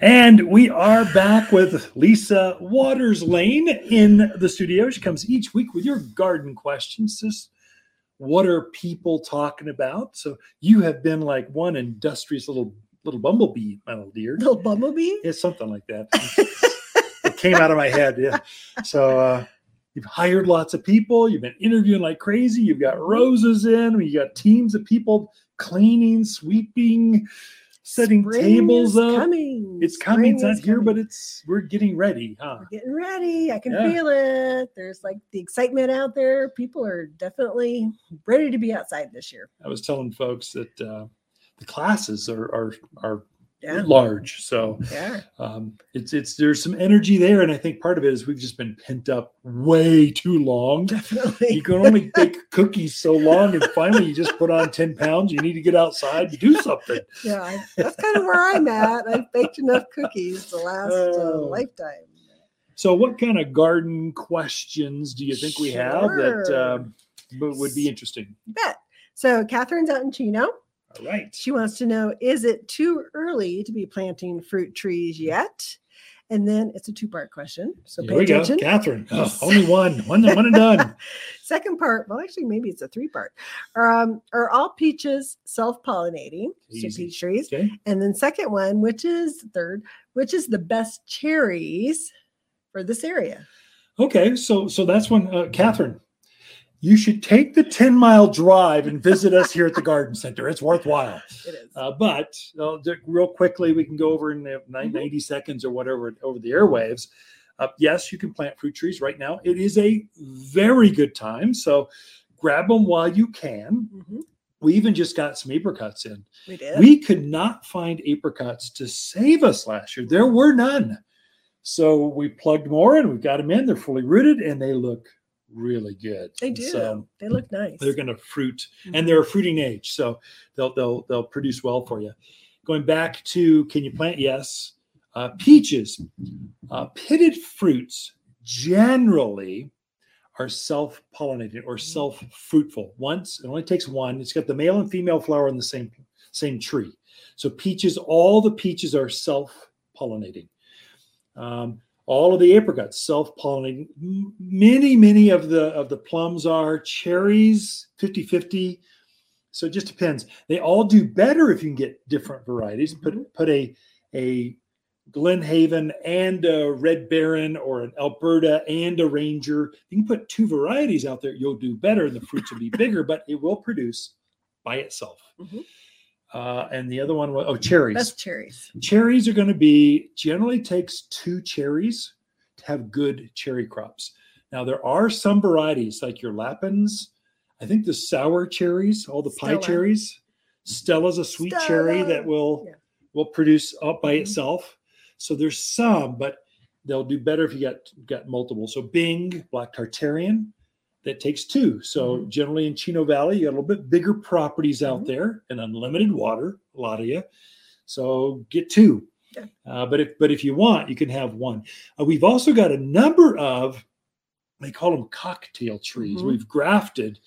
And we are back with Lisa Watters Lain in the studio. She comes each week with your garden questions. Just what are people talking about? So you have been like one industrious little little bumblebee, my little dear. Little bumblebee? Yeah, something like that. it came out of my head. Yeah. So uh, you've hired lots of people. You've been interviewing like crazy. You've got roses in. You got teams of people cleaning, sweeping, setting Spring tables up. Coming. It's coming. It's Spring not here, coming. but it's we're getting ready, huh? We're getting ready. I can Yeah. feel it. There's like the excitement out there. People are definitely ready to be outside this year. I was telling folks that uh, the classes are are are Yeah. large, so Yeah. um, it's it's there's some energy there, and I think part of it is we've just been pent up way too long. Definitely. You can only bake cookies so long, and finally you just put on ten pounds. You need to get outside and do something. yeah. I, that's kind of where I'm at. I've baked enough cookies to last a Oh. lifetime. So, what kind of garden questions do you think we have that Sure. um, would be interesting? Bet. So Catherine's out in Chino. All right. She wants to know is it too early to be planting fruit trees yet? And then it's a two part question. So Here pay we go, attention. Catherine. Oh, only one, one, one and done. Second part, well, actually, maybe it's a three part. Um, are all peaches self pollinating? So peach trees. Okay. And then second one, which is third, which is the best cherries for this area? Okay, so so that's when uh, Catherine, you should take the ten mile drive and visit us here at the garden center. It's worthwhile. It is. Uh, but uh, real quickly, we can go over in Mhm. 90 seconds or whatever over the airwaves. Uh, yes, you can plant fruit trees right now. It is a very good time. So grab them while you can. Mhm. We even just got some apricots in. We did. We could not find apricots to save us last year. There were none. So we plugged more and we've got them in. They're fully rooted and they look really good. they do. So they look nice. they're going to fruit Mhm. and they're a fruiting age. So they'll, they'll, they'll produce well for you. Going back to can you plant? Yes. Uh, peaches, uh, pitted fruits generally are self pollinated or self fruitful. Once it only takes one. It's got the male and female flower in the same same tree. So peaches, all the peaches are self pollinating. Um, all of the apricots self pollinating. Many, many of the of the plums are cherries 50 50. So it just depends. They all do better if you can get different varieties. Put put a a Glohaven and a Red Baron or an Elberta and a Ranger. You can put two varieties out there, you'll do better and the fruits will be bigger, but it will produce by itself. Mhm. Uh, and the other one was, oh, cherries. Best cherries. cherries are going to be generally takes two cherries to have good cherry crops. Now, there are some varieties like your Lapins, I think the sour cherries, all the pie Stella. cherries. Stella's a sweet cherry that will Yeah. will produce up by Mhm. itself. So there's some, but they'll do better if you got got multiple. So Bing, Black Tartarian, that takes two. So Mhm. generally in Chino Valley, you got a little bit bigger properties out Mhm. there and unlimited water, a lot of you. So get two. Yeah. Uh, but if but if you want, you can have one. Uh, we've also got a number of they call them cocktail trees. Mhm. We've grafted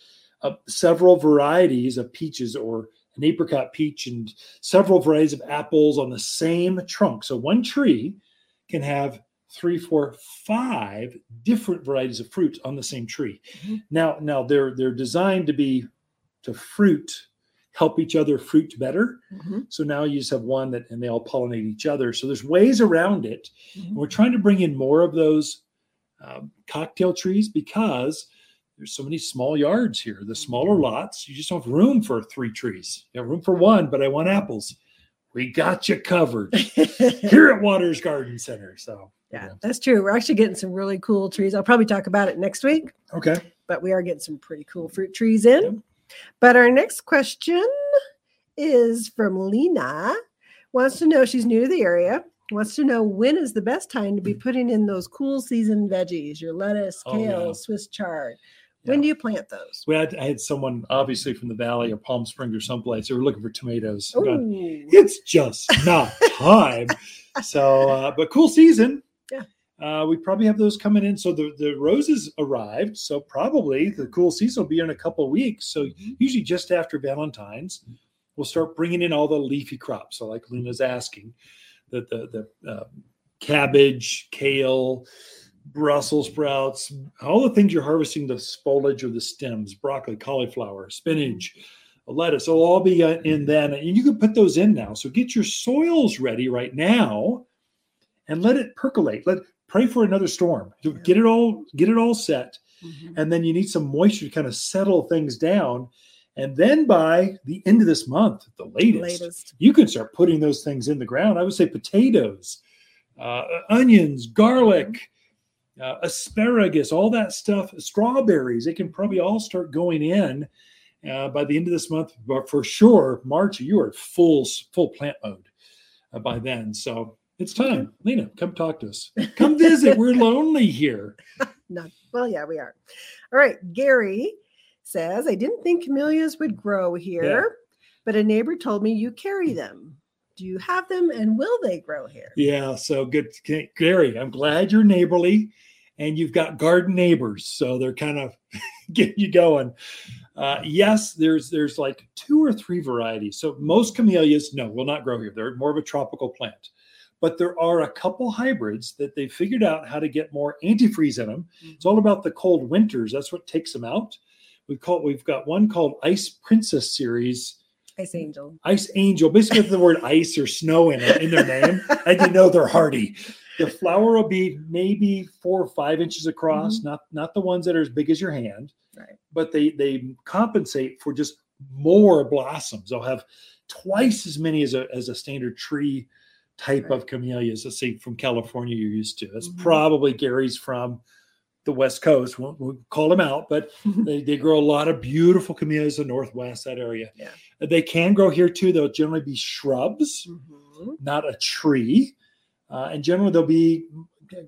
uh, several varieties of peaches or an apricot peach and several varieties of apples on the same trunk. So one tree can have three, four, five different varieties of fruit on the same tree. Mhm. Now, now they're they're designed to be to fruit, help each other fruit better. Mhm. So now you just have one that and they all pollinate each other. So there's ways around it. Mhm. We're trying to bring in more of those um, cocktail trees because there's so many small yards here. The smaller lots, you just don't have room for three trees. You have room for one, but I want apples. We got you covered here at Watters Garden Center. So yeah, that's true. We're actually getting some really cool trees. I'll probably talk about it next week, okay. but we are getting some pretty cool fruit trees in. Yep. But our next question is from Lena. Wants to know she's new to the area. Wants to know when is the best time to be putting in those cool season veggies, your lettuce, Oh, kale, yeah. Swiss chard. When do you plant those? We had I had someone obviously from the valley or Palm Springs or someplace. They were looking for tomatoes. Going, it's just not time. so, uh, but cool season. Yeah. Uh, we probably have those coming in. So the, the roses arrived. So probably the cool season will be in a couple of weeks. So Mhm. usually just after Valentine's, we'll start bringing in all the leafy crops. So like Luna's asking, the the, the uh, cabbage, kale, Brussels sprouts, all the things you're harvesting the foliage or the stems, broccoli, cauliflower, spinach, lettuce. It'll all be uh, in then, and you can put those in now. So get your soils ready right now, and let it percolate. Let pray for another storm. Get it all get it all set, mm-hmm. and then you need some moisture to kind of settle things down. And then by the end of this month, the latest, latest. you can start putting those things in the ground. I would say potatoes, uh, onions, garlic, uh, asparagus, all that stuff, strawberries. They can probably all start going in uh, by the end of this month. But for sure, March, you are full full plant mode uh, by then. So it's time. Lena, come talk to us. Come visit. We're lonely here. no, well, yeah, we are. All right, Gary says, I didn't think camellias would grow here, yeah. but a neighbor told me you carry them. Do you have them and will they grow here? Yeah, so good. Gary, I'm glad you're neighborly and you've got garden neighbors. So they're kind of getting you going. Uh, yes, there's there's like two or three varieties. So most camellias, no, will not grow here. They're more of a tropical plant. But there are a couple hybrids that they figured out how to get more antifreeze in them. Mm-hmm. It's all about the cold winters. That's what takes them out. We call we've got one called Ice Princess series. Ice Angel. Ice Angel, basically the word ice or snow in it in their name, and you know they're hardy. The flower will be maybe four or five inches across, mm-hmm. not not the ones that are as big as your hand. Right. But they they compensate for just more blossoms. They'll have twice as many as a as a standard tree type right. of camellias, let's say from California you're used to. That's mm-hmm. probably Gary's from the West Coast. We'll, we'll call them out, but they, they grow a lot of beautiful camellias in the Northwest, that area. Yeah. They can grow here too. They'll generally be shrubs, mm-hmm. not a tree. Uh, and generally they'll be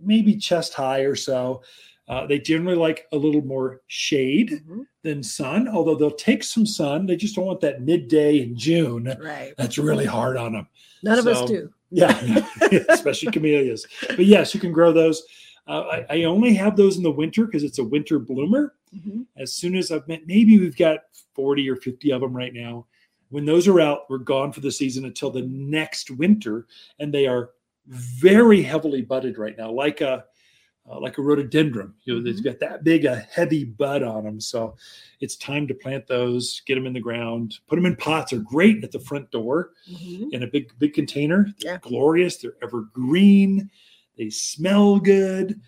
maybe chest high or so. Uh, they generally like a little more shade mm-hmm. than sun, although they'll take some sun. They just don't want that midday in June. Right. That's really hard on them. None so, of us do. Yeah, especially camellias. But yes, you can grow those. Uh, I, I, only have those in the winter because it's a winter bloomer. Mm-hmm. As soon as I've met, maybe we've got 40 or 50 of them right now. When those are out, we're gone for the season until the next winter, and they are very heavily budded right now, like a uh, like a rhododendron. You know, mm-hmm. they've got that big a heavy bud on them. So it's time to plant those, get them in the ground, put them in pots. They're great at the front door mm-hmm. in a big big container. They're yeah. glorious. They're evergreen. They smell good.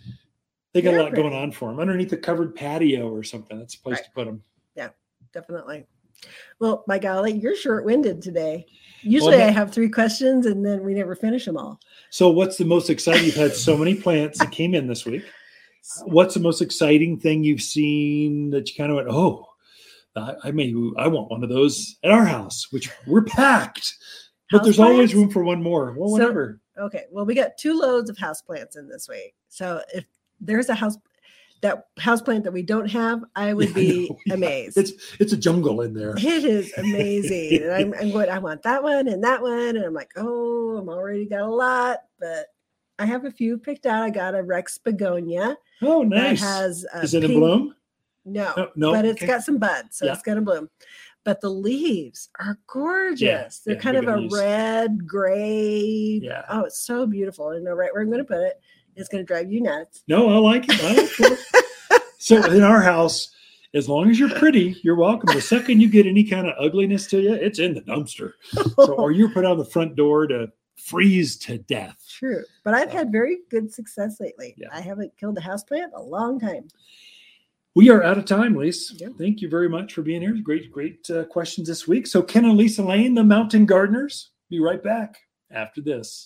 They got yeah, a lot going on for them underneath a covered patio or something. That's a place right. to put them. Yeah, definitely. Well, my golly, you're short winded today. Usually well, I have three questions and then we never finish them all. So, what's the most exciting? You've had so many plants that came in this week. What's the most exciting thing you've seen that you kind of went, oh, I, I may, I want one of those at our house, which we're packed, but there's plants? always room for one more. Well, whatever. Okay. Well, we got two loads of house plants in this week. So, if there's a house, that house plant that we don't have, I would be I amazed. It's it's a jungle in there. It is amazing. and I'm, I'm going, I want that one and that one. And I'm like, oh, I'm already got a lot, but I have a few picked out. I got a Rex begonia. Oh, nice. has is it pink, in bloom? No, no, no but it's okay. got some buds, so yeah. it's gonna bloom. But the leaves are gorgeous. Yeah, They're yeah, kind of a red, gray. Yeah. Oh, it's so beautiful. I know right where I'm gonna put it. it is going to drive you nuts. No, I like it. I like so in our house, as long as you're pretty, you're welcome. The second you get any kind of ugliness to you, it's in the dumpster. So, or you're put on the front door to freeze to death. True, but I've so, had very good success lately. Yeah. I haven't killed a houseplant a long time. We are out of time, Lise. Thank you very much for being here. Great, great uh, questions this week. So, Ken and Lisa Lain, the Mountain Gardeners, be right back after this.